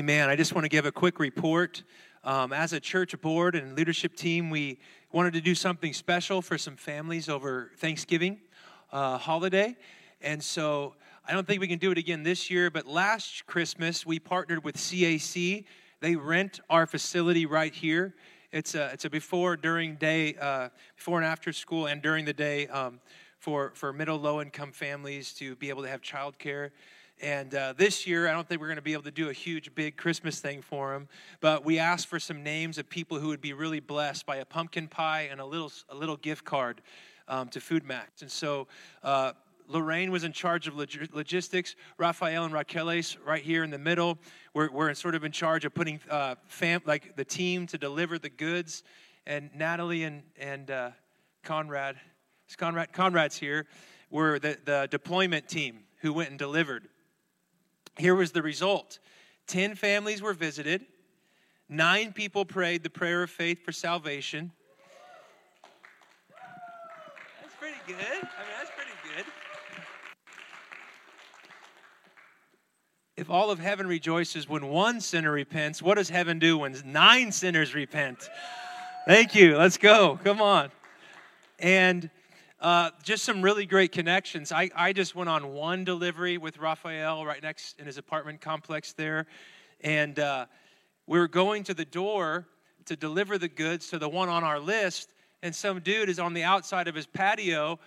Amen. I just want to give a quick report. Um, as a church board and leadership team, we wanted to do something special for some families over Thanksgiving uh, holiday. And so I don't think we can do it again this year, but last Christmas we partnered with CAC. They rent our facility right here. It's a, it's a before, during day, uh, before and after school, and during the day um, for, for middle, low income families to be able to have childcare. And uh, this year, I don't think we're going to be able to do a huge, big Christmas thing for them. But we asked for some names of people who would be really blessed by a pumpkin pie and a little, a little gift card um, to Food Max. And so uh, Lorraine was in charge of log- logistics. Raphael and Raqueles right here in the middle. We're, we're sort of in charge of putting uh, fam- like the team to deliver the goods. And Natalie and, and uh, Conrad, Conrad, Conrad's here, were the, the deployment team who went and delivered. Here was the result 10 families were visited, nine people prayed the prayer of faith for salvation. That's pretty good. I mean, that's pretty good. If all of heaven rejoices when one sinner repents, what does heaven do when nine sinners repent? Thank you. Let's go. Come on. And uh, just some really great connections. I, I just went on one delivery with Raphael right next in his apartment complex there. And uh, we were going to the door to deliver the goods to the one on our list. And some dude is on the outside of his patio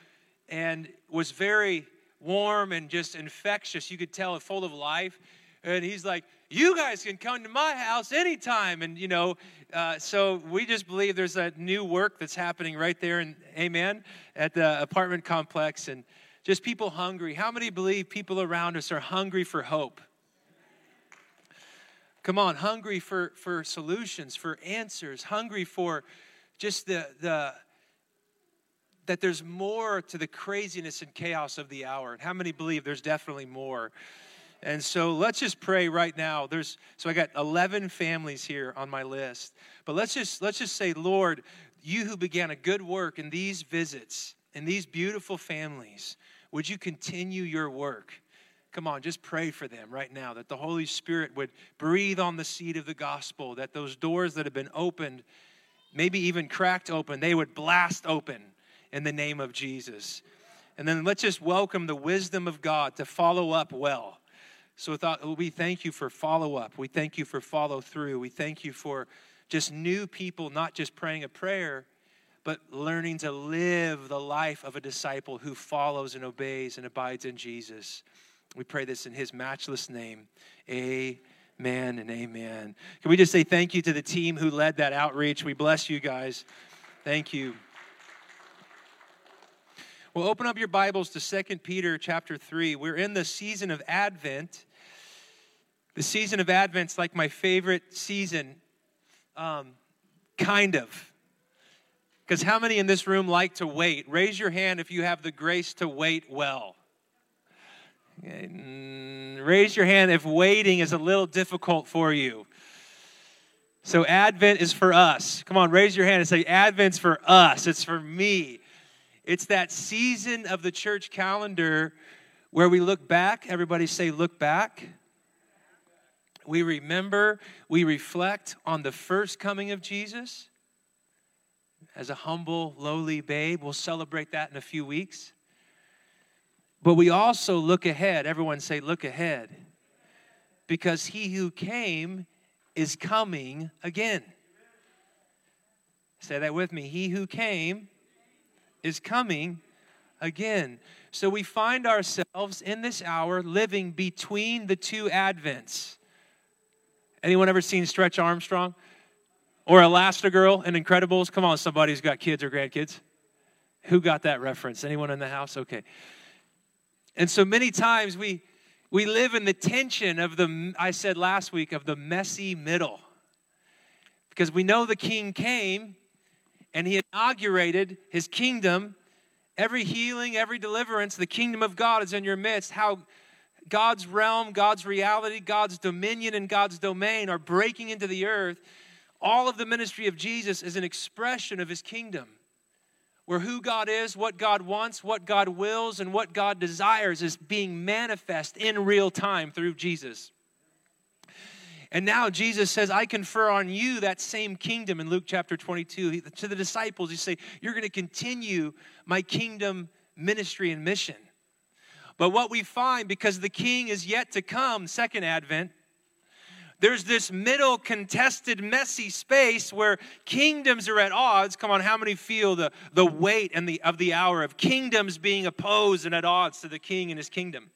and was very warm and just infectious. You could tell, full of life. And he's like, You guys can come to my house anytime. And, you know, uh, so we just believe there's a new work that's happening right there, and amen, at the apartment complex, and just people hungry. How many believe people around us are hungry for hope? Come on, hungry for, for solutions, for answers, hungry for just the, the, that there's more to the craziness and chaos of the hour. And how many believe there's definitely more? And so let's just pray right now. There's so I got 11 families here on my list. But let's just let's just say, Lord, you who began a good work in these visits, in these beautiful families, would you continue your work? Come on, just pray for them right now that the Holy Spirit would breathe on the seed of the gospel, that those doors that have been opened, maybe even cracked open, they would blast open in the name of Jesus. And then let's just welcome the wisdom of God to follow up well so thought, we thank you for follow up. We thank you for follow through. We thank you for just new people, not just praying a prayer, but learning to live the life of a disciple who follows and obeys and abides in Jesus. We pray this in his matchless name. Amen and amen. Can we just say thank you to the team who led that outreach? We bless you guys. Thank you. Well, open up your Bibles to Second Peter chapter 3. We're in the season of Advent. The season of Advent's like my favorite season, um, kind of. Because how many in this room like to wait? Raise your hand if you have the grace to wait well. Raise your hand if waiting is a little difficult for you. So, Advent is for us. Come on, raise your hand and say, Advent's for us. It's for me. It's that season of the church calendar where we look back. Everybody say, look back. We remember, we reflect on the first coming of Jesus as a humble, lowly babe. We'll celebrate that in a few weeks. But we also look ahead. Everyone say, look ahead. Because he who came is coming again. Say that with me. He who came is coming again. So we find ourselves in this hour living between the two advents. Anyone ever seen Stretch Armstrong or Elastigirl in Incredibles? Come on, somebody who's got kids or grandkids. Who got that reference? Anyone in the house? Okay. And so many times we we live in the tension of the I said last week of the messy middle. Because we know the king came and he inaugurated his kingdom. Every healing, every deliverance, the kingdom of God is in your midst. How God's realm, God's reality, God's dominion, and God's domain are breaking into the earth. All of the ministry of Jesus is an expression of his kingdom, where who God is, what God wants, what God wills, and what God desires is being manifest in real time through Jesus. And now Jesus says, I confer on you that same kingdom in Luke chapter 22. To the disciples, he say, You're going to continue my kingdom ministry and mission. But what we find, because the king is yet to come, second advent, there's this middle contested messy space where kingdoms are at odds come on how many feel the, the weight and the of the hour of kingdoms being opposed and at odds to the king and his kingdom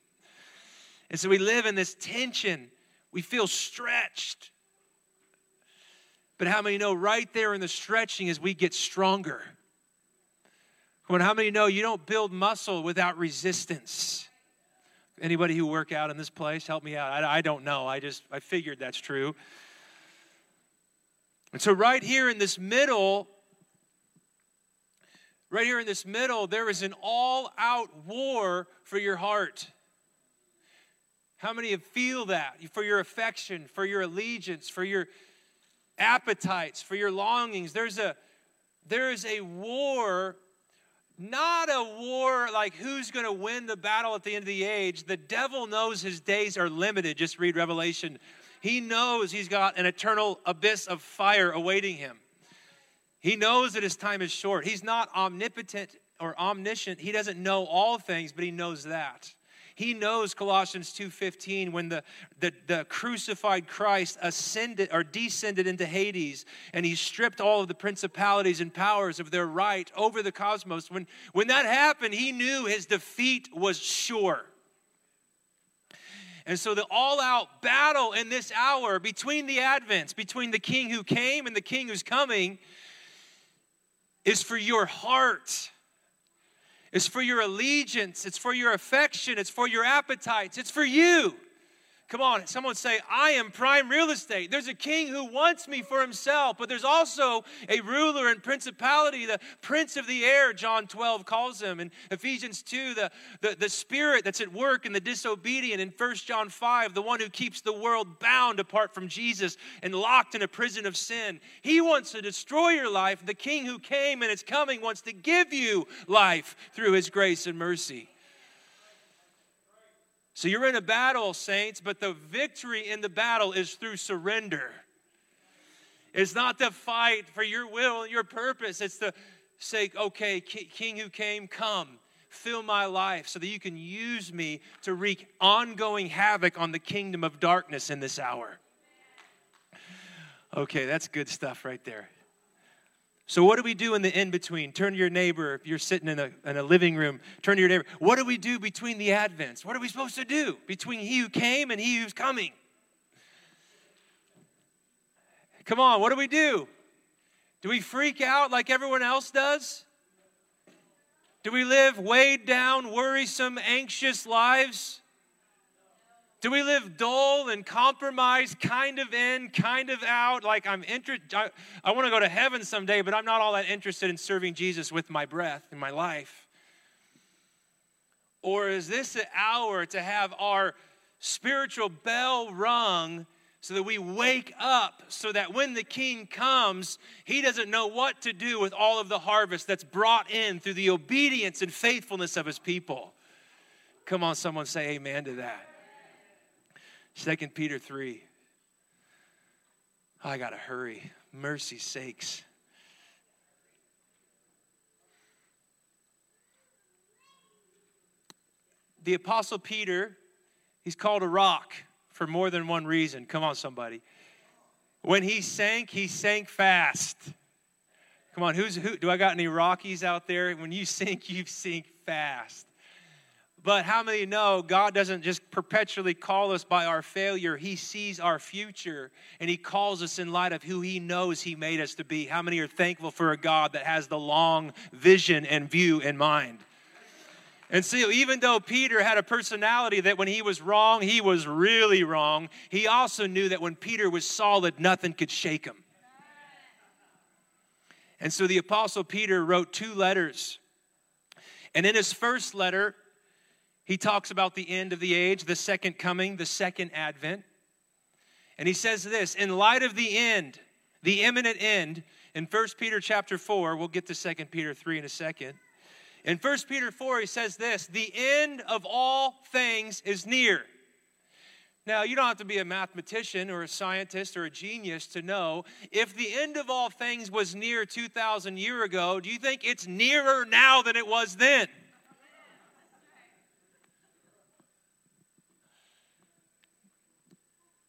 and so we live in this tension we feel stretched but how many know right there in the stretching as we get stronger come on how many know you don't build muscle without resistance Anybody who work out in this place, help me out. I, I don't know. I just I figured that's true. And so right here in this middle, right here in this middle, there is an all-out war for your heart. How many of feel that? For your affection, for your allegiance, for your appetites, for your longings. There's a there is a war not a war like who's going to win the battle at the end of the age. The devil knows his days are limited. Just read Revelation. He knows he's got an eternal abyss of fire awaiting him. He knows that his time is short. He's not omnipotent or omniscient. He doesn't know all things, but he knows that. He knows Colossians 2:15 when the, the, the crucified Christ ascended or descended into Hades and he stripped all of the principalities and powers of their right over the cosmos. When, when that happened, he knew his defeat was sure. And so, the all out battle in this hour between the advents, between the king who came and the king who's coming, is for your heart. It's for your allegiance, it's for your affection, it's for your appetites, it's for you. Come on, someone say, I am prime real estate. There's a king who wants me for himself, but there's also a ruler and principality, the prince of the air, John 12 calls him. In Ephesians 2, the, the, the spirit that's at work in the disobedient. In 1 John 5, the one who keeps the world bound apart from Jesus and locked in a prison of sin. He wants to destroy your life. The king who came and is coming wants to give you life through his grace and mercy. So you're in a battle, saints, but the victory in the battle is through surrender. It's not the fight for your will and your purpose. It's the say, okay, King who came, come, fill my life so that you can use me to wreak ongoing havoc on the kingdom of darkness in this hour. Okay, that's good stuff right there. So, what do we do in the in between? Turn to your neighbor. If you're sitting in a, in a living room, turn to your neighbor. What do we do between the advents? What are we supposed to do between he who came and he who's coming? Come on, what do we do? Do we freak out like everyone else does? Do we live weighed down, worrisome, anxious lives? Do we live dull and compromised, kind of in, kind of out? Like I'm interested, I, I want to go to heaven someday, but I'm not all that interested in serving Jesus with my breath and my life. Or is this an hour to have our spiritual bell rung so that we wake up so that when the king comes, he doesn't know what to do with all of the harvest that's brought in through the obedience and faithfulness of his people? Come on, someone say amen to that. Second Peter 3. Oh, I got to hurry. Mercy sakes. The Apostle Peter, he's called a rock for more than one reason. Come on, somebody. When he sank, he sank fast. Come on, who's who? Do I got any Rockies out there? When you sink, you sink fast. But how many know God doesn't just perpetually call us by our failure? He sees our future and He calls us in light of who He knows He made us to be. How many are thankful for a God that has the long vision and view in mind? And so, even though Peter had a personality that when he was wrong, he was really wrong, he also knew that when Peter was solid, nothing could shake him. And so, the Apostle Peter wrote two letters. And in his first letter, he talks about the end of the age, the second coming, the second advent. And he says this in light of the end, the imminent end, in 1 Peter chapter 4, we'll get to 2 Peter 3 in a second. In 1 Peter 4, he says this the end of all things is near. Now, you don't have to be a mathematician or a scientist or a genius to know if the end of all things was near 2,000 years ago, do you think it's nearer now than it was then?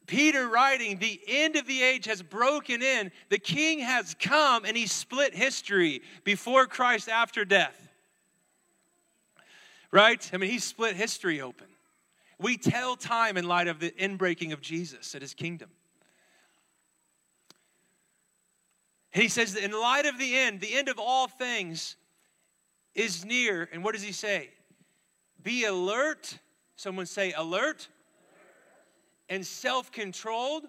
Peter writing, the end of the age has broken in. The king has come and he split history before Christ, after death. Right? I mean, he split history open. We tell time in light of the inbreaking of Jesus at his kingdom. And he says in light of the end, the end of all things is near. And what does he say? Be alert. Someone say, alert and self controlled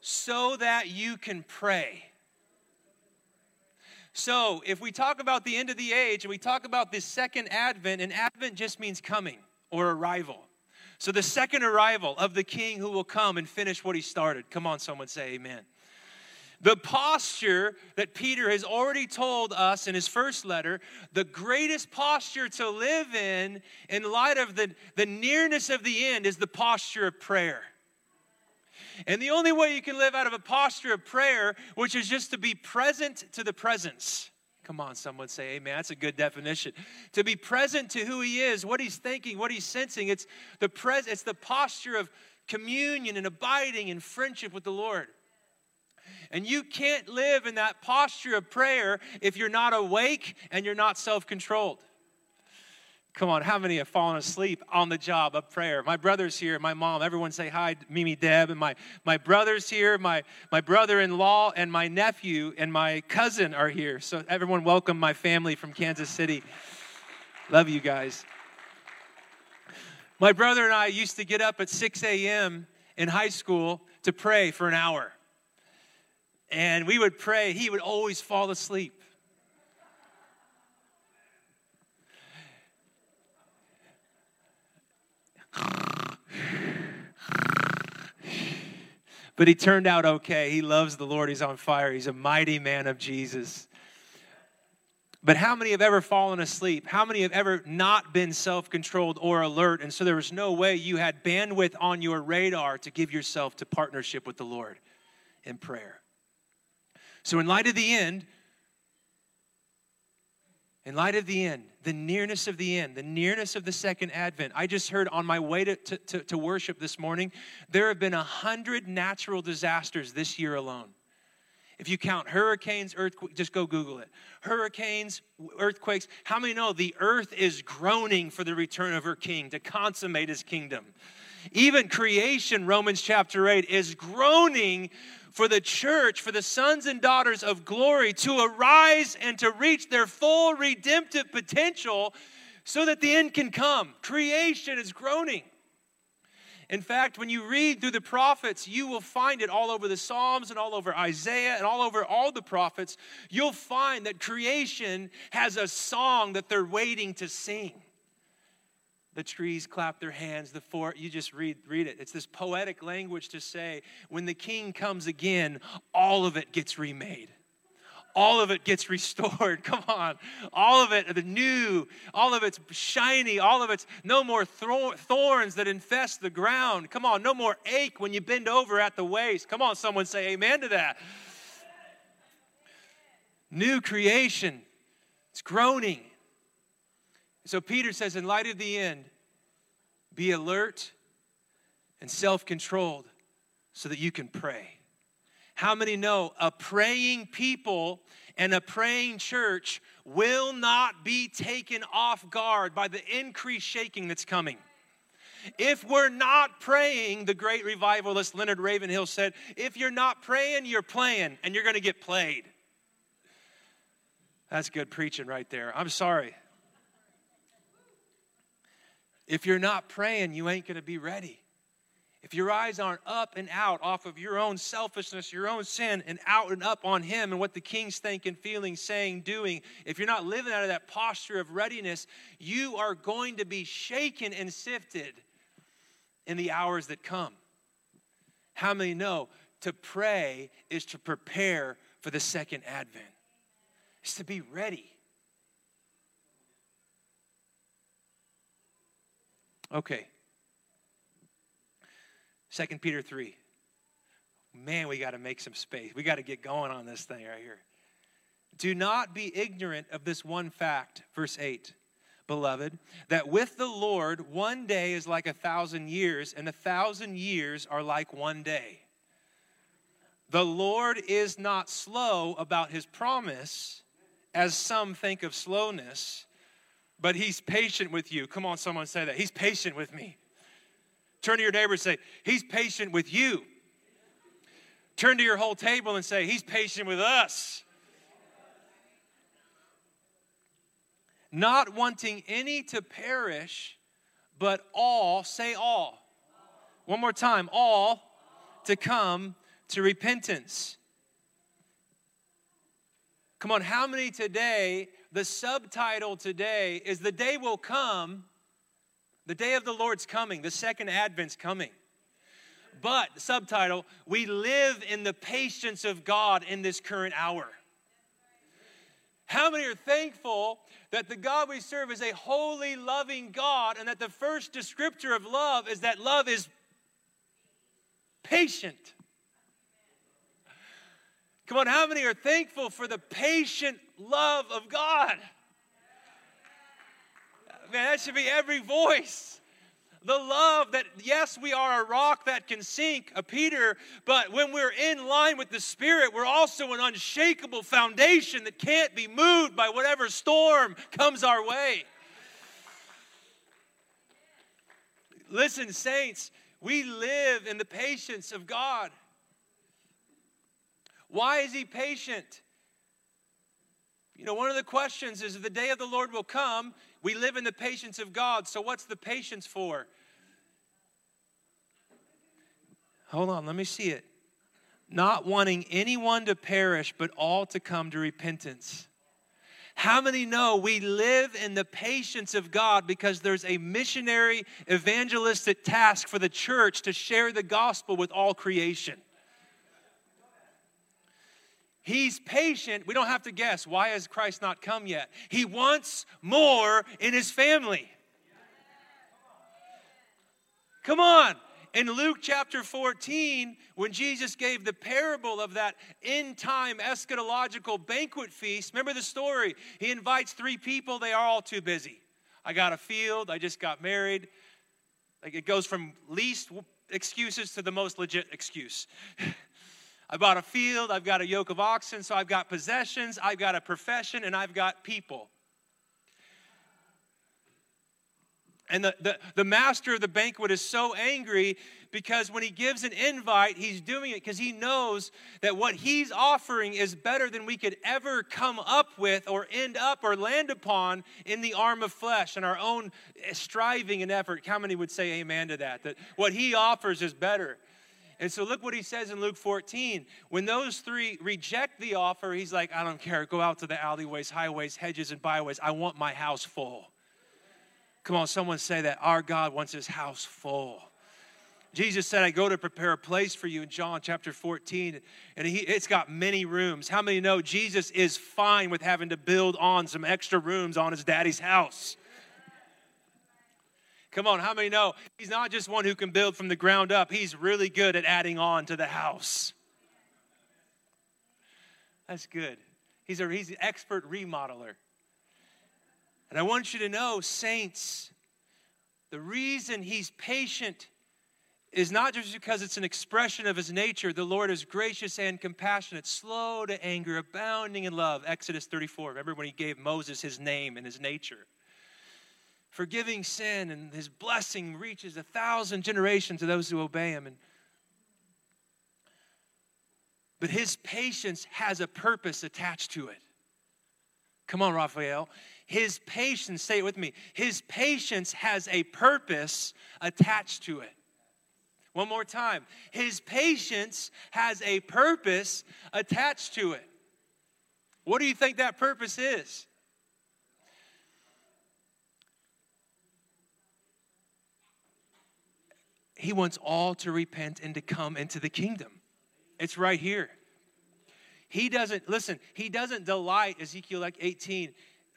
so that you can pray. So, if we talk about the end of the age and we talk about this second advent, and advent just means coming or arrival. So, the second arrival of the king who will come and finish what he started. Come on, someone say amen. The posture that Peter has already told us in his first letter, the greatest posture to live in, in light of the, the nearness of the end, is the posture of prayer. And the only way you can live out of a posture of prayer, which is just to be present to the presence. Come on, someone say amen. That's a good definition. To be present to who he is, what he's thinking, what he's sensing. It's the pres- it's the posture of communion and abiding in friendship with the Lord. And you can't live in that posture of prayer if you're not awake and you're not self controlled. Come on, how many have fallen asleep on the job of prayer? My brother's here, my mom, everyone say hi, Mimi Deb, and my, my brother's here, my, my brother in law, and my nephew and my cousin are here. So, everyone, welcome my family from Kansas City. Love you guys. My brother and I used to get up at 6 a.m. in high school to pray for an hour and we would pray. He would always fall asleep. But he turned out okay. He loves the Lord. He's on fire. He's a mighty man of Jesus. But how many have ever fallen asleep? How many have ever not been self controlled or alert? And so there was no way you had bandwidth on your radar to give yourself to partnership with the Lord in prayer. So, in light of the end, in light of the end, the nearness of the end, the nearness of the second advent, I just heard on my way to, to, to worship this morning, there have been a hundred natural disasters this year alone. If you count hurricanes, earthquakes, just go Google it. Hurricanes, earthquakes. How many know the earth is groaning for the return of her king to consummate his kingdom? Even creation, Romans chapter 8, is groaning for the church, for the sons and daughters of glory to arise and to reach their full redemptive potential so that the end can come. Creation is groaning. In fact, when you read through the prophets, you will find it all over the Psalms and all over Isaiah and all over all the prophets. You'll find that creation has a song that they're waiting to sing the trees clap their hands the four you just read read it. It's this poetic language to say when the king comes again all of it gets remade. All of it gets restored. Come on. All of it the new all of it's shiny all of it's no more thorns that infest the ground. Come on no more ache when you bend over at the waist. Come on someone say amen to that. New creation. It's groaning so Peter says, in light of the end, be alert and self controlled so that you can pray. How many know a praying people and a praying church will not be taken off guard by the increased shaking that's coming? If we're not praying, the great revivalist Leonard Ravenhill said, if you're not praying, you're playing and you're going to get played. That's good preaching right there. I'm sorry. If you're not praying, you ain't going to be ready. If your eyes aren't up and out off of your own selfishness, your own sin, and out and up on Him and what the King's thinking, feeling, saying, doing, if you're not living out of that posture of readiness, you are going to be shaken and sifted in the hours that come. How many know to pray is to prepare for the second advent? It's to be ready. Okay. 2 Peter 3. Man, we got to make some space. We got to get going on this thing right here. Do not be ignorant of this one fact, verse 8, beloved, that with the Lord, one day is like a thousand years, and a thousand years are like one day. The Lord is not slow about his promise, as some think of slowness, but he's patient with you. Come on, someone say that. He's patient with me. Turn to your neighbor and say, He's patient with you. Turn to your whole table and say, He's patient with us. Not wanting any to perish, but all, say all. One more time, all to come to repentance. Come on, how many today, the subtitle today is The Day Will Come, the day of the Lord's coming, the second Advent's coming. But, subtitle, we live in the patience of God in this current hour. How many are thankful that the God we serve is a holy, loving God, and that the first descriptor of love is that love is patient? Come on, how many are thankful for the patient love of God? Man, that should be every voice. The love that, yes, we are a rock that can sink, a Peter, but when we're in line with the Spirit, we're also an unshakable foundation that can't be moved by whatever storm comes our way. Listen, saints, we live in the patience of God. Why is he patient? You know, one of the questions is the day of the Lord will come. We live in the patience of God. So, what's the patience for? Hold on, let me see it. Not wanting anyone to perish, but all to come to repentance. How many know we live in the patience of God because there's a missionary evangelistic task for the church to share the gospel with all creation? He's patient. We don't have to guess. Why has Christ not come yet? He wants more in his family. Come on. In Luke chapter 14, when Jesus gave the parable of that end time eschatological banquet feast, remember the story? He invites three people, they are all too busy. I got a field, I just got married. Like it goes from least excuses to the most legit excuse. I bought a field, I've got a yoke of oxen, so I've got possessions, I've got a profession, and I've got people. And the, the, the master of the banquet is so angry because when he gives an invite, he's doing it because he knows that what he's offering is better than we could ever come up with or end up or land upon in the arm of flesh and our own striving and effort. How many would say amen to that? That what he offers is better. And so look what he says in Luke 14. When those three reject the offer, he's like, I don't care. Go out to the alleyways, highways, hedges, and byways. I want my house full. Come on, someone say that. Our God wants his house full. Jesus said, I go to prepare a place for you in John chapter 14, and he, it's got many rooms. How many know Jesus is fine with having to build on some extra rooms on his daddy's house? Come on, how many know he's not just one who can build from the ground up, he's really good at adding on to the house. That's good. He's, a, he's an expert remodeler. And I want you to know, saints, the reason he's patient is not just because it's an expression of his nature. The Lord is gracious and compassionate, slow to anger, abounding in love. Exodus 34. Remember when he gave Moses his name and his nature? Forgiving sin, and his blessing reaches a thousand generations of those who obey him. And, but his patience has a purpose attached to it. Come on, Raphael. His patience, say it with me, his patience has a purpose attached to it. One more time. His patience has a purpose attached to it. What do you think that purpose is? He wants all to repent and to come into the kingdom. It's right here. He doesn't, listen, he doesn't delight, Ezekiel like 18,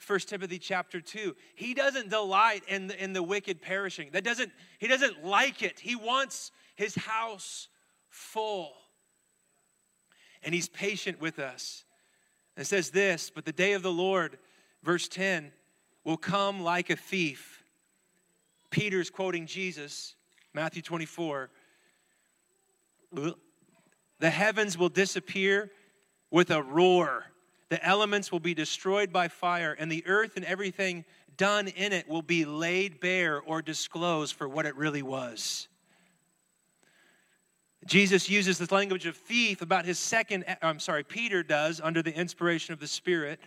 1 Timothy chapter 2. He doesn't delight in the, in the wicked perishing. That doesn't, he doesn't like it. He wants his house full. And he's patient with us. It says this, but the day of the Lord, verse 10, will come like a thief. Peter's quoting Jesus, Matthew 24. The heavens will disappear with a roar. The elements will be destroyed by fire, and the earth and everything done in it will be laid bare or disclosed for what it really was. Jesus uses this language of thief about his second, eh, I'm sorry, Peter does under the inspiration of the Spirit.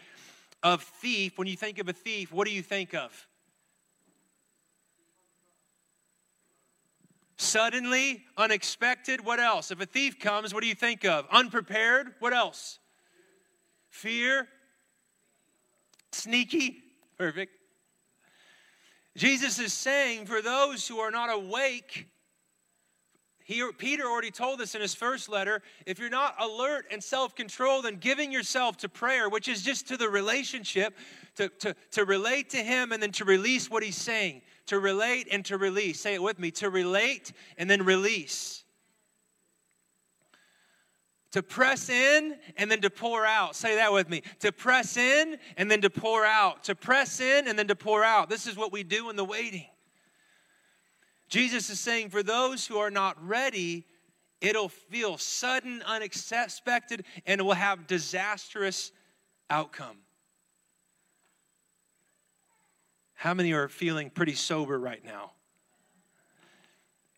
Of thief, when you think of a thief, what do you think of? Suddenly, unexpected, what else? If a thief comes, what do you think of? Unprepared, what else? Fear, sneaky, perfect. Jesus is saying for those who are not awake, he, Peter already told us in his first letter if you're not alert and self controlled and giving yourself to prayer, which is just to the relationship, to, to, to relate to him and then to release what he's saying, to relate and to release. Say it with me to relate and then release. To press in and then to pour out. Say that with me. To press in and then to pour out. To press in and then to pour out. This is what we do in the waiting. Jesus is saying, for those who are not ready, it'll feel sudden, unexpected, and it will have disastrous outcome. How many are feeling pretty sober right now?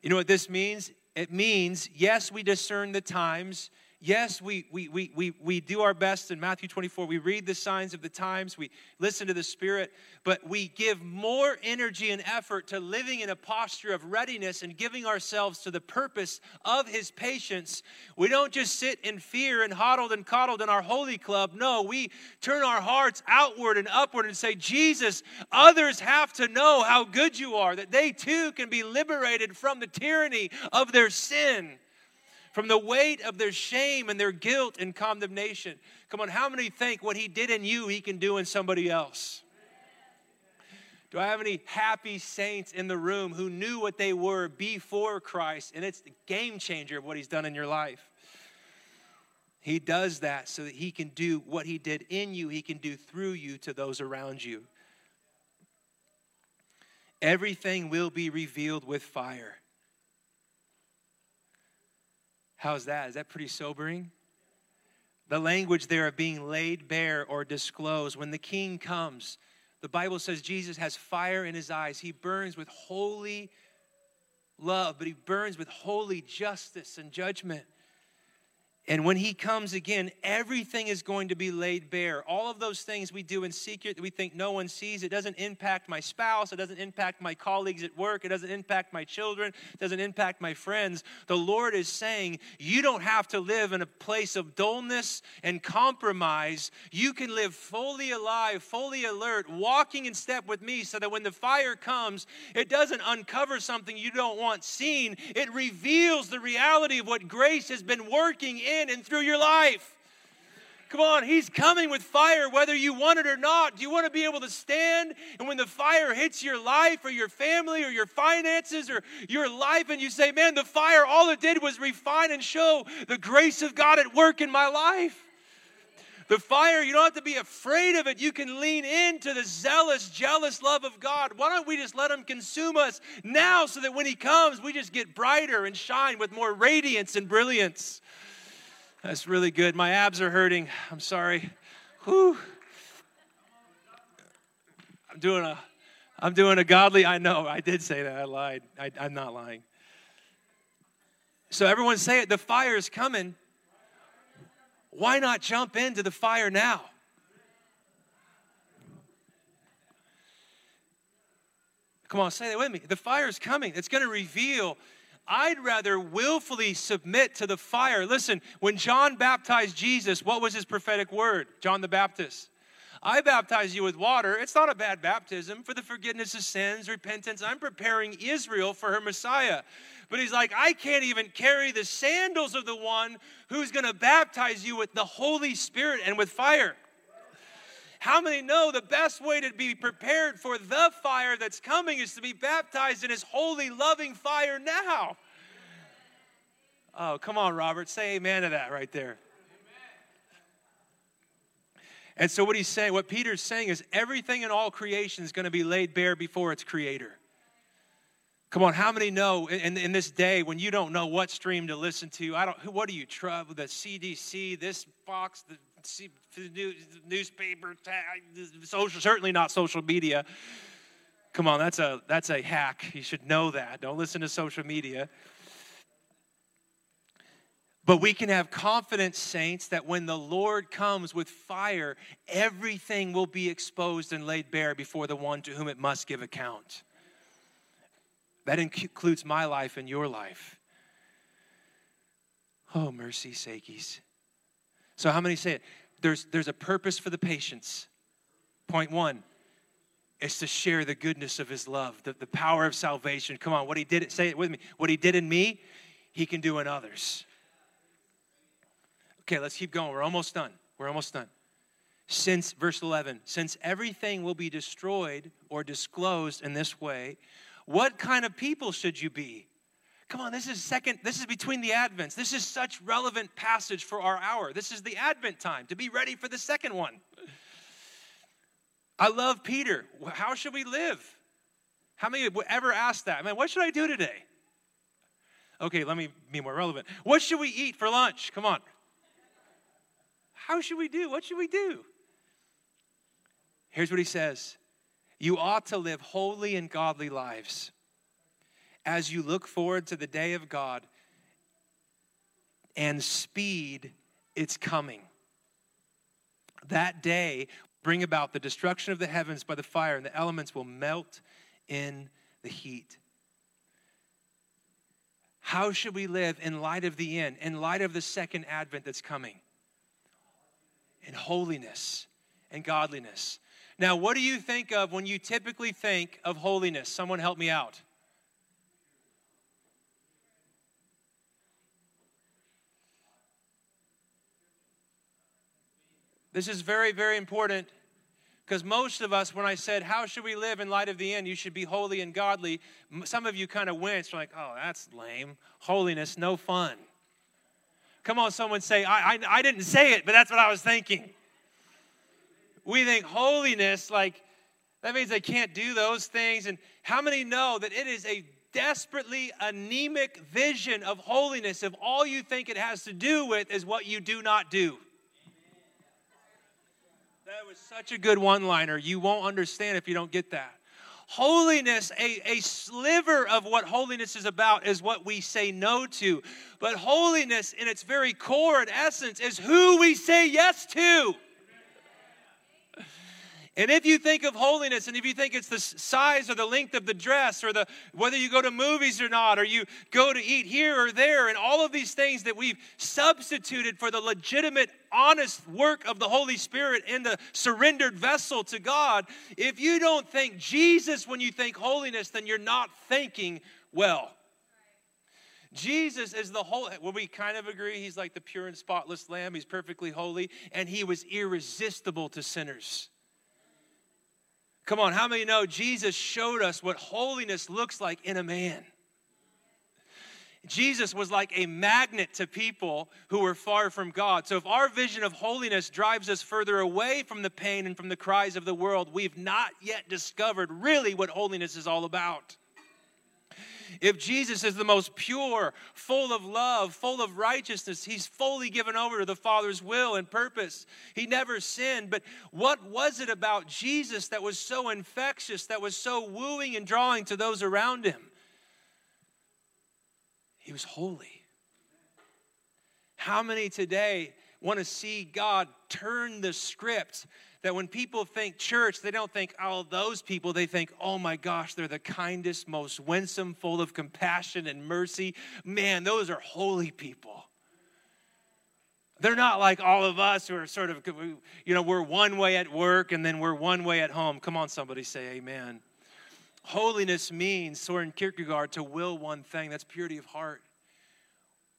You know what this means? It means, yes, we discern the times. Yes, we, we, we, we, we do our best in Matthew 24. We read the signs of the times, we listen to the Spirit, but we give more energy and effort to living in a posture of readiness and giving ourselves to the purpose of His patience. We don't just sit in fear and huddled and coddled in our holy club. No, we turn our hearts outward and upward and say, Jesus, others have to know how good you are, that they too can be liberated from the tyranny of their sin from the weight of their shame and their guilt and condemnation. Come on, how many think what he did in you, he can do in somebody else? Do I have any happy saints in the room who knew what they were before Christ? And it's the game changer of what he's done in your life. He does that so that he can do what he did in you, he can do through you to those around you. Everything will be revealed with fire. How's that? Is that pretty sobering? The language there of being laid bare or disclosed. When the king comes, the Bible says Jesus has fire in his eyes. He burns with holy love, but he burns with holy justice and judgment. And when he comes again, everything is going to be laid bare. All of those things we do in secret that we think no one sees, it doesn't impact my spouse, it doesn't impact my colleagues at work, it doesn't impact my children, it doesn't impact my friends. The Lord is saying, You don't have to live in a place of dullness and compromise. You can live fully alive, fully alert, walking in step with me so that when the fire comes, it doesn't uncover something you don't want seen, it reveals the reality of what grace has been working in in and through your life. Come on, He's coming with fire whether you want it or not. Do you want to be able to stand? And when the fire hits your life or your family or your finances or your life, and you say, Man, the fire, all it did was refine and show the grace of God at work in my life. The fire, you don't have to be afraid of it. You can lean into the zealous, jealous love of God. Why don't we just let Him consume us now so that when He comes, we just get brighter and shine with more radiance and brilliance? That's really good. My abs are hurting. I'm sorry. Whew. I'm doing a I'm doing a godly I know. I did say that. I lied. I, I'm not lying. So everyone say it. The fire is coming. Why not jump into the fire now? Come on, say that with me. The fire is coming. It's going to reveal I'd rather willfully submit to the fire. Listen, when John baptized Jesus, what was his prophetic word? John the Baptist. I baptize you with water. It's not a bad baptism for the forgiveness of sins, repentance. I'm preparing Israel for her Messiah. But he's like, I can't even carry the sandals of the one who's going to baptize you with the Holy Spirit and with fire. How many know the best way to be prepared for the fire that's coming is to be baptized in His holy, loving fire now? Oh, come on, Robert. Say amen to that right there. And so, what he's saying, what Peter's saying is everything in all creation is going to be laid bare before its creator. Come on, how many know in, in this day when you don't know what stream to listen to? I don't. What do you trust? The CDC, this Fox, the, the newspaper, social. Certainly not social media. Come on, that's a that's a hack. You should know that. Don't listen to social media. But we can have confidence, saints, that when the Lord comes with fire, everything will be exposed and laid bare before the one to whom it must give account. That includes my life and your life. Oh, mercy sakies. So, how many say it? There's, there's a purpose for the patience. Point one is to share the goodness of his love, the, the power of salvation. Come on, what he did, say it with me. What he did in me, he can do in others. Okay, let's keep going. We're almost done. We're almost done. Since, verse 11, since everything will be destroyed or disclosed in this way, what kind of people should you be? Come on, this is second, this is between the Advents. This is such relevant passage for our hour. This is the Advent time to be ready for the second one. I love Peter. How should we live? How many would ever ask that? I mean, what should I do today? Okay, let me be more relevant. What should we eat for lunch? Come on. How should we do? What should we do? Here's what he says You ought to live holy and godly lives as you look forward to the day of God and speed its coming. That day bring about the destruction of the heavens by the fire, and the elements will melt in the heat. How should we live in light of the end, in light of the second advent that's coming? In holiness and godliness. Now, what do you think of when you typically think of holiness? Someone help me out. This is very, very important because most of us, when I said, How should we live in light of the end? You should be holy and godly. Some of you kind of winced, like, Oh, that's lame. Holiness, no fun. Come on, someone say, I, I, I didn't say it, but that's what I was thinking. We think holiness, like, that means I can't do those things. And how many know that it is a desperately anemic vision of holiness if all you think it has to do with is what you do not do? That was such a good one liner. You won't understand if you don't get that. Holiness, a, a sliver of what holiness is about, is what we say no to. But holiness, in its very core and essence, is who we say yes to. And if you think of holiness, and if you think it's the size or the length of the dress, or the whether you go to movies or not, or you go to eat here or there, and all of these things that we've substituted for the legitimate, honest work of the Holy Spirit in the surrendered vessel to God, if you don't think Jesus when you think holiness, then you're not thinking well. Jesus is the whole, well, we kind of agree he's like the pure and spotless lamb. He's perfectly holy, and he was irresistible to sinners. Come on, how many know Jesus showed us what holiness looks like in a man? Jesus was like a magnet to people who were far from God. So, if our vision of holiness drives us further away from the pain and from the cries of the world, we've not yet discovered really what holiness is all about. If Jesus is the most pure, full of love, full of righteousness, he's fully given over to the Father's will and purpose. He never sinned. But what was it about Jesus that was so infectious, that was so wooing and drawing to those around him? He was holy. How many today want to see God turn the script that when people think church, they don't think, oh, those people. They think, oh my gosh, they're the kindest, most winsome, full of compassion and mercy. Man, those are holy people. They're not like all of us who are sort of, you know, we're one way at work and then we're one way at home. Come on, somebody say amen. Holiness means, Soren Kierkegaard, to will one thing. That's purity of heart.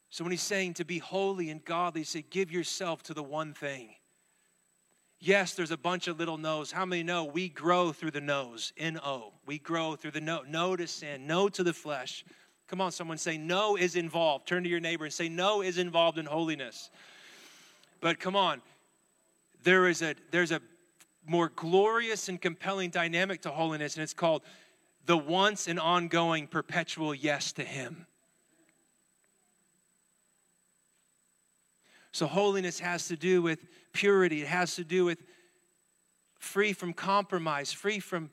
So when he's saying to be holy and godly, he said, give yourself to the one thing. Yes, there's a bunch of little no's. How many know we grow through the no's? N O. We grow through the no. No to sin, no to the flesh, Come on, someone say, no is involved. Turn to your neighbor and say, no is involved in holiness. But come on, there is a, there's a more glorious and compelling dynamic to holiness, and it's called the once and ongoing perpetual yes to Him. So, holiness has to do with purity, it has to do with free from compromise, free from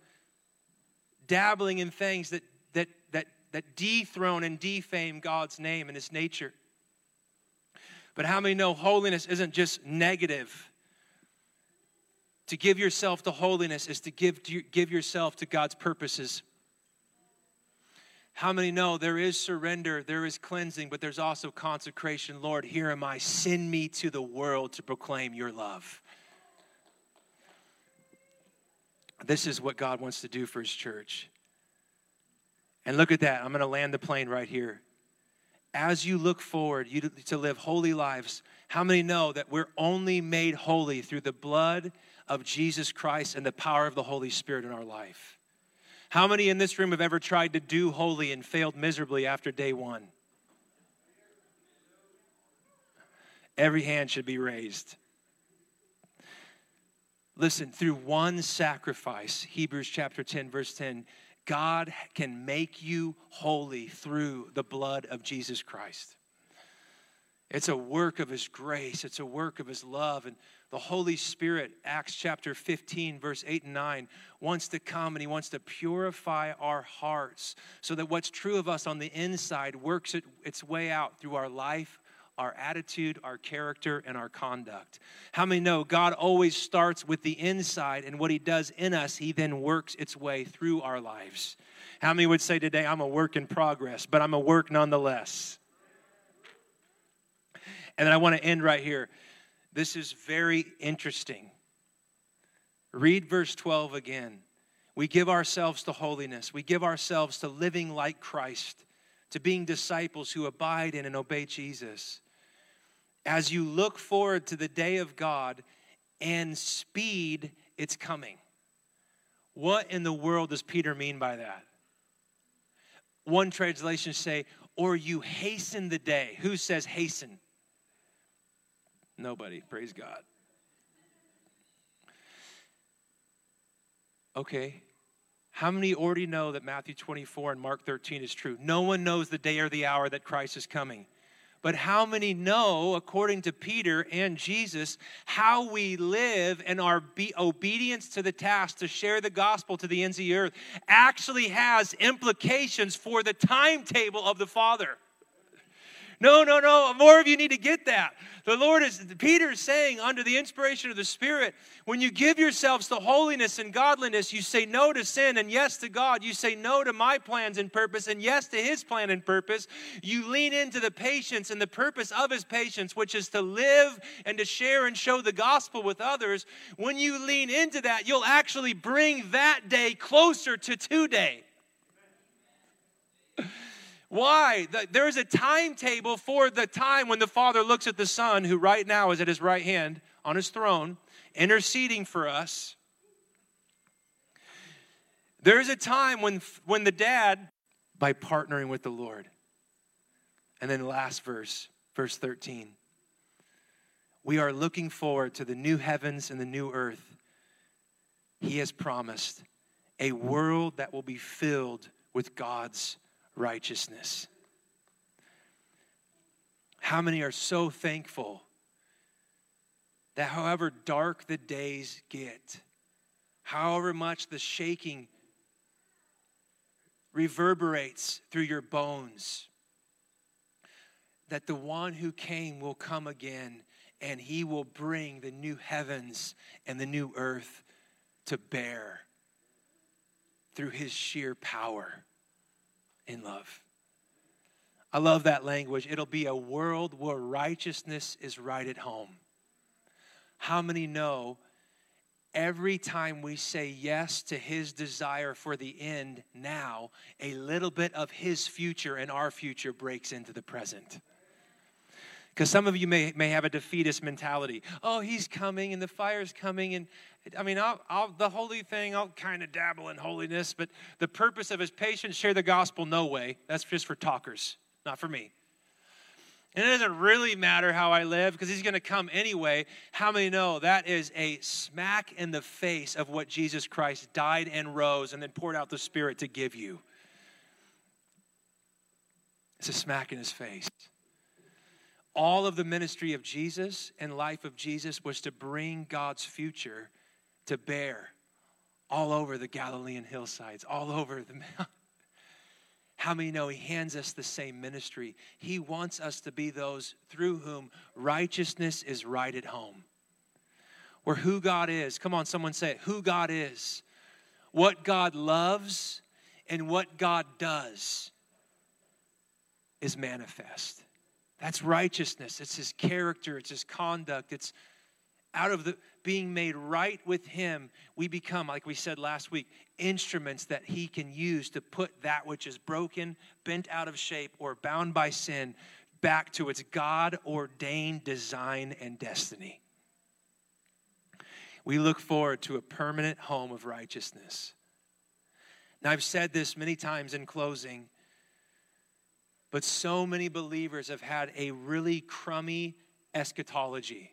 dabbling in things that, that, that, that dethrone and defame God's name and His nature. But how many know holiness isn't just negative? To give yourself to holiness is to give, to, give yourself to God's purposes. How many know there is surrender, there is cleansing, but there's also consecration? Lord, here am I. Send me to the world to proclaim your love. This is what God wants to do for his church. And look at that. I'm going to land the plane right here. As you look forward you to live holy lives, how many know that we're only made holy through the blood of Jesus Christ and the power of the Holy Spirit in our life? How many in this room have ever tried to do holy and failed miserably after day one? Every hand should be raised. Listen, through one sacrifice, Hebrews chapter 10, verse 10, God can make you holy through the blood of Jesus Christ. It's a work of His grace, it's a work of His love. And the Holy Spirit, Acts chapter 15, verse 8 and 9, wants to come and He wants to purify our hearts so that what's true of us on the inside works it, its way out through our life, our attitude, our character, and our conduct. How many know God always starts with the inside, and what He does in us, He then works its way through our lives? How many would say today, I'm a work in progress, but I'm a work nonetheless? And then I want to end right here. This is very interesting. Read verse 12 again. We give ourselves to holiness, we give ourselves to living like Christ, to being disciples who abide in and obey Jesus. As you look forward to the day of God and speed its coming. What in the world does Peter mean by that? One translation say, or you hasten the day. Who says hasten? Nobody. Praise God. Okay. How many already know that Matthew 24 and Mark 13 is true? No one knows the day or the hour that Christ is coming. But how many know, according to Peter and Jesus, how we live and our be- obedience to the task to share the gospel to the ends of the earth actually has implications for the timetable of the Father? No, no, no. More of you need to get that. The Lord is, Peter is saying, under the inspiration of the Spirit, when you give yourselves to holiness and godliness, you say no to sin and yes to God. You say no to my plans and purpose and yes to his plan and purpose. You lean into the patience and the purpose of his patience, which is to live and to share and show the gospel with others. When you lean into that, you'll actually bring that day closer to today. Why? There is a timetable for the time when the Father looks at the Son, who right now is at his right hand on his throne, interceding for us. There is a time when, when the dad, by partnering with the Lord. And then last verse, verse 13. We are looking forward to the new heavens and the new earth. He has promised a world that will be filled with God's righteousness. How many are so thankful that however dark the days get, however much the shaking reverberates through your bones, that the one who came will come again and he will bring the new heavens and the new earth to bear through his sheer power in love. I love that language. It'll be a world where righteousness is right at home. How many know every time we say yes to his desire for the end now, a little bit of his future and our future breaks into the present? Because some of you may, may have a defeatist mentality. Oh, he's coming and the fire's coming. And I mean, I'll, I'll, the holy thing, I'll kind of dabble in holiness, but the purpose of his patience, share the gospel, no way. That's just for talkers, not for me. And it doesn't really matter how I live because he's going to come anyway. How many know that is a smack in the face of what Jesus Christ died and rose and then poured out the Spirit to give you? It's a smack in his face. All of the ministry of Jesus and life of Jesus was to bring God's future to bear all over the Galilean hillsides, all over the mountain. How many know He hands us the same ministry? He wants us to be those through whom righteousness is right at home. Where who God is, come on, someone say it, who God is, what God loves, and what God does is manifest. That's righteousness. It's His character, it's His conduct, it's out of the being made right with him we become like we said last week instruments that he can use to put that which is broken bent out of shape or bound by sin back to its god ordained design and destiny. We look forward to a permanent home of righteousness. Now i've said this many times in closing but so many believers have had a really crummy eschatology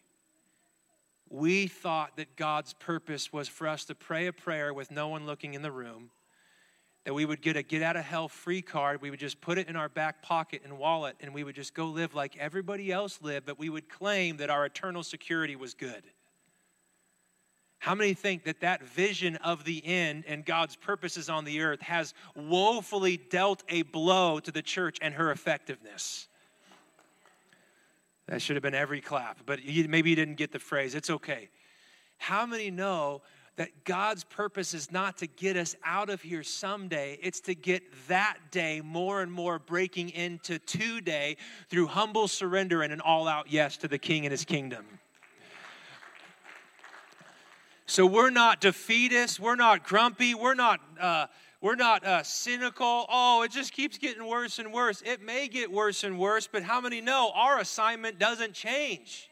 we thought that God's purpose was for us to pray a prayer with no one looking in the room, that we would get a get out of hell free card. We would just put it in our back pocket and wallet, and we would just go live like everybody else lived, but we would claim that our eternal security was good. How many think that that vision of the end and God's purposes on the earth has woefully dealt a blow to the church and her effectiveness? That should have been every clap, but maybe you didn't get the phrase. It's okay. How many know that God's purpose is not to get us out of here someday, it's to get that day more and more breaking into today through humble surrender and an all out yes to the King and his kingdom. So we're not defeatists, we're not grumpy, we're not. Uh, we're not uh, cynical. Oh, it just keeps getting worse and worse. It may get worse and worse, but how many know our assignment doesn't change?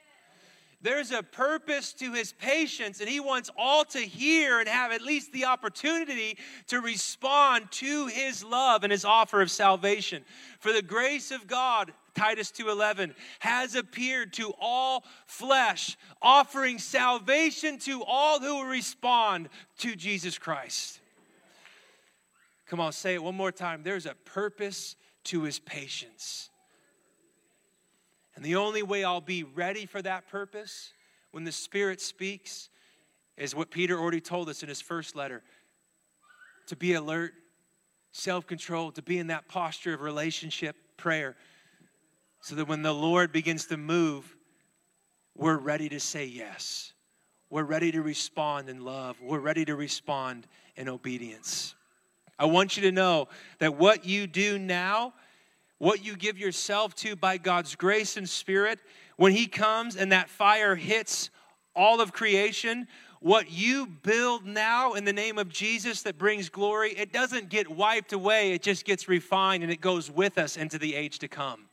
There's a purpose to his patience, and he wants all to hear and have at least the opportunity to respond to his love and his offer of salvation. For the grace of God, Titus 2:11 has appeared to all flesh, offering salvation to all who will respond to Jesus Christ. Come on, say it one more time. There's a purpose to his patience. And the only way I'll be ready for that purpose when the Spirit speaks is what Peter already told us in his first letter to be alert, self control, to be in that posture of relationship, prayer, so that when the Lord begins to move, we're ready to say yes. We're ready to respond in love. We're ready to respond in obedience. I want you to know that what you do now, what you give yourself to by God's grace and Spirit, when He comes and that fire hits all of creation, what you build now in the name of Jesus that brings glory, it doesn't get wiped away, it just gets refined and it goes with us into the age to come.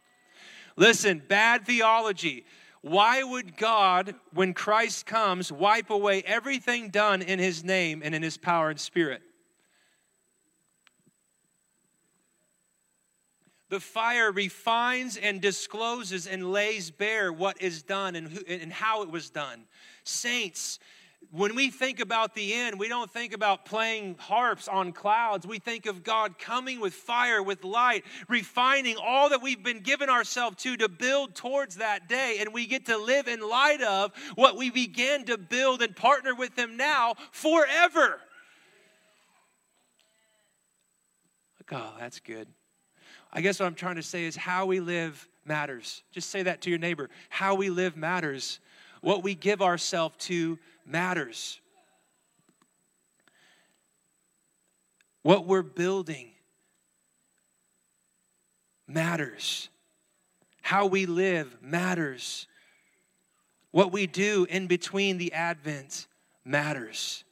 Listen, bad theology. Why would God, when Christ comes, wipe away everything done in His name and in His power and spirit? The fire refines and discloses and lays bare what is done and, who, and how it was done. Saints, when we think about the end, we don't think about playing harps on clouds. We think of God coming with fire, with light, refining all that we've been given ourselves to to build towards that day. And we get to live in light of what we began to build and partner with Him now forever. Oh, that's good. I guess what I'm trying to say is how we live matters. Just say that to your neighbor. How we live matters. What we give ourselves to matters. What we're building matters. How we live matters. What we do in between the Advent matters.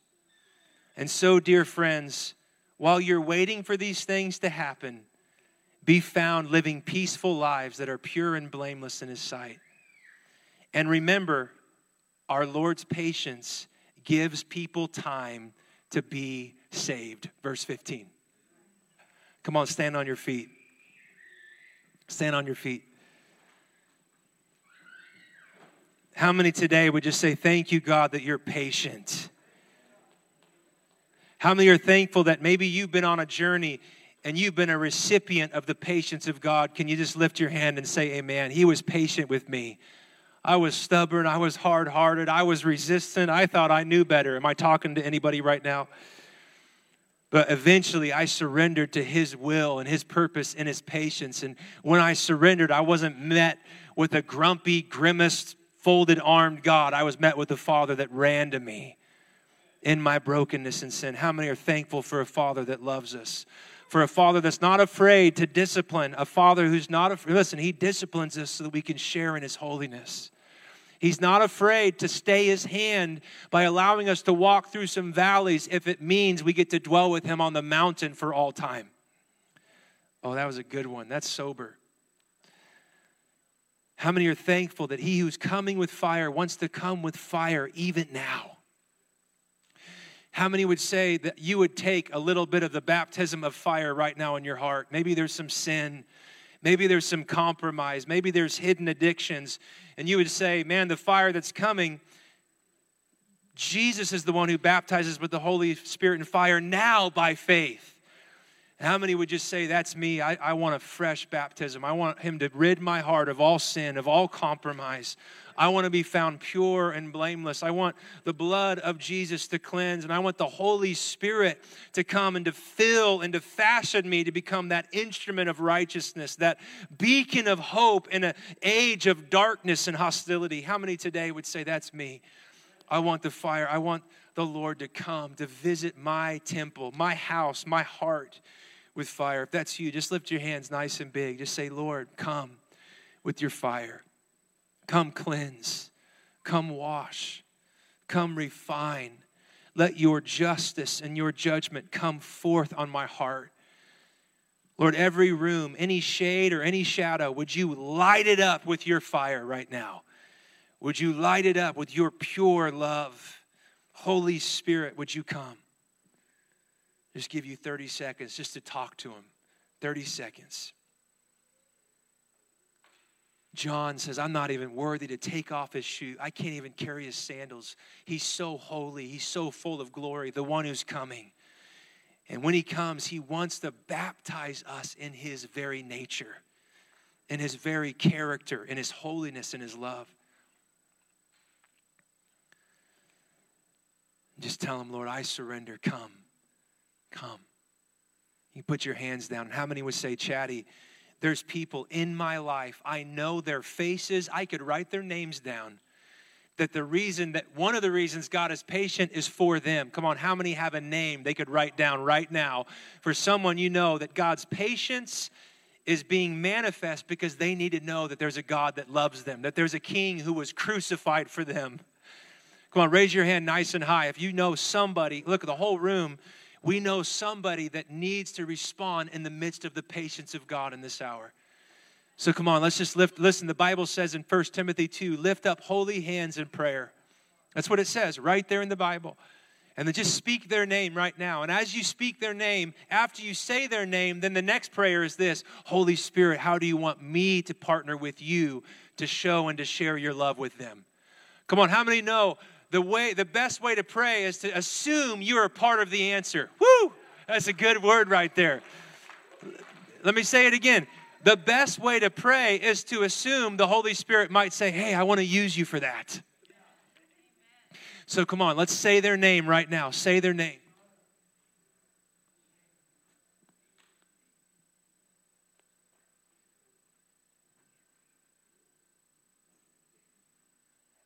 And so, dear friends, while you're waiting for these things to happen, be found living peaceful lives that are pure and blameless in His sight. And remember, our Lord's patience gives people time to be saved. Verse 15. Come on, stand on your feet. Stand on your feet. How many today would just say, Thank you, God, that you're patient? How many are thankful that maybe you've been on a journey and you've been a recipient of the patience of God? Can you just lift your hand and say, Amen? He was patient with me. I was stubborn. I was hard hearted. I was resistant. I thought I knew better. Am I talking to anybody right now? But eventually I surrendered to His will and His purpose and His patience. And when I surrendered, I wasn't met with a grumpy, grimaced, folded armed God. I was met with a Father that ran to me in my brokenness and sin. How many are thankful for a Father that loves us? For a Father that's not afraid to discipline, a Father who's not afraid. Listen, He disciplines us so that we can share in His holiness. He's not afraid to stay his hand by allowing us to walk through some valleys if it means we get to dwell with him on the mountain for all time. Oh, that was a good one. That's sober. How many are thankful that he who's coming with fire wants to come with fire even now? How many would say that you would take a little bit of the baptism of fire right now in your heart? Maybe there's some sin. Maybe there's some compromise. Maybe there's hidden addictions. And you would say, man, the fire that's coming, Jesus is the one who baptizes with the Holy Spirit and fire now by faith. How many would just say, That's me? I, I want a fresh baptism. I want Him to rid my heart of all sin, of all compromise. I want to be found pure and blameless. I want the blood of Jesus to cleanse, and I want the Holy Spirit to come and to fill and to fashion me to become that instrument of righteousness, that beacon of hope in an age of darkness and hostility. How many today would say, That's me? I want the fire. I want the Lord to come to visit my temple, my house, my heart with fire. If that's you, just lift your hands nice and big. Just say, Lord, come with your fire. Come cleanse. Come wash. Come refine. Let your justice and your judgment come forth on my heart. Lord, every room, any shade or any shadow, would you light it up with your fire right now? Would you light it up with your pure love? Holy Spirit, would you come? Just give you 30 seconds just to talk to him. 30 seconds. John says, I'm not even worthy to take off his shoe. I can't even carry his sandals. He's so holy. He's so full of glory, the one who's coming. And when he comes, he wants to baptize us in his very nature, in his very character, in his holiness, in his love. Just tell him, Lord, I surrender. Come. Come. You put your hands down. How many would say, Chatty, there's people in my life, I know their faces, I could write their names down. That the reason that one of the reasons God is patient is for them. Come on, how many have a name they could write down right now for someone you know that God's patience is being manifest because they need to know that there's a God that loves them, that there's a king who was crucified for them. Come on, raise your hand nice and high. If you know somebody, look at the whole room we know somebody that needs to respond in the midst of the patience of God in this hour. So come on, let's just lift. Listen, the Bible says in 1 Timothy 2 lift up holy hands in prayer. That's what it says right there in the Bible. And then just speak their name right now. And as you speak their name, after you say their name, then the next prayer is this Holy Spirit, how do you want me to partner with you to show and to share your love with them? Come on, how many know the way the best way to pray is to assume you are part of the answer. Woo! That's a good word right there. Let me say it again. The best way to pray is to assume the Holy Spirit might say, "Hey, I want to use you for that." So come on, let's say their name right now. Say their name.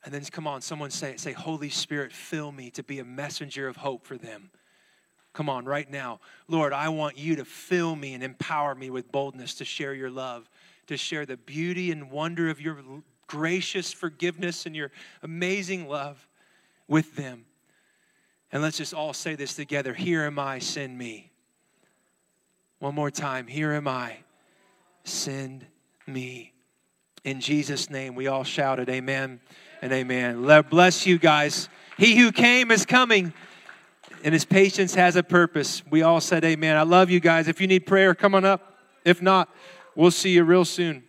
And then come on, someone say it. Say, Holy Spirit, fill me to be a messenger of hope for them. Come on, right now. Lord, I want you to fill me and empower me with boldness to share your love, to share the beauty and wonder of your gracious forgiveness and your amazing love with them. And let's just all say this together Here am I, send me. One more time. Here am I, send me. In Jesus' name, we all shouted, Amen and Amen. Let bless you guys. He who came is coming, and his patience has a purpose. We all said, Amen. I love you guys. If you need prayer, come on up. If not, we'll see you real soon.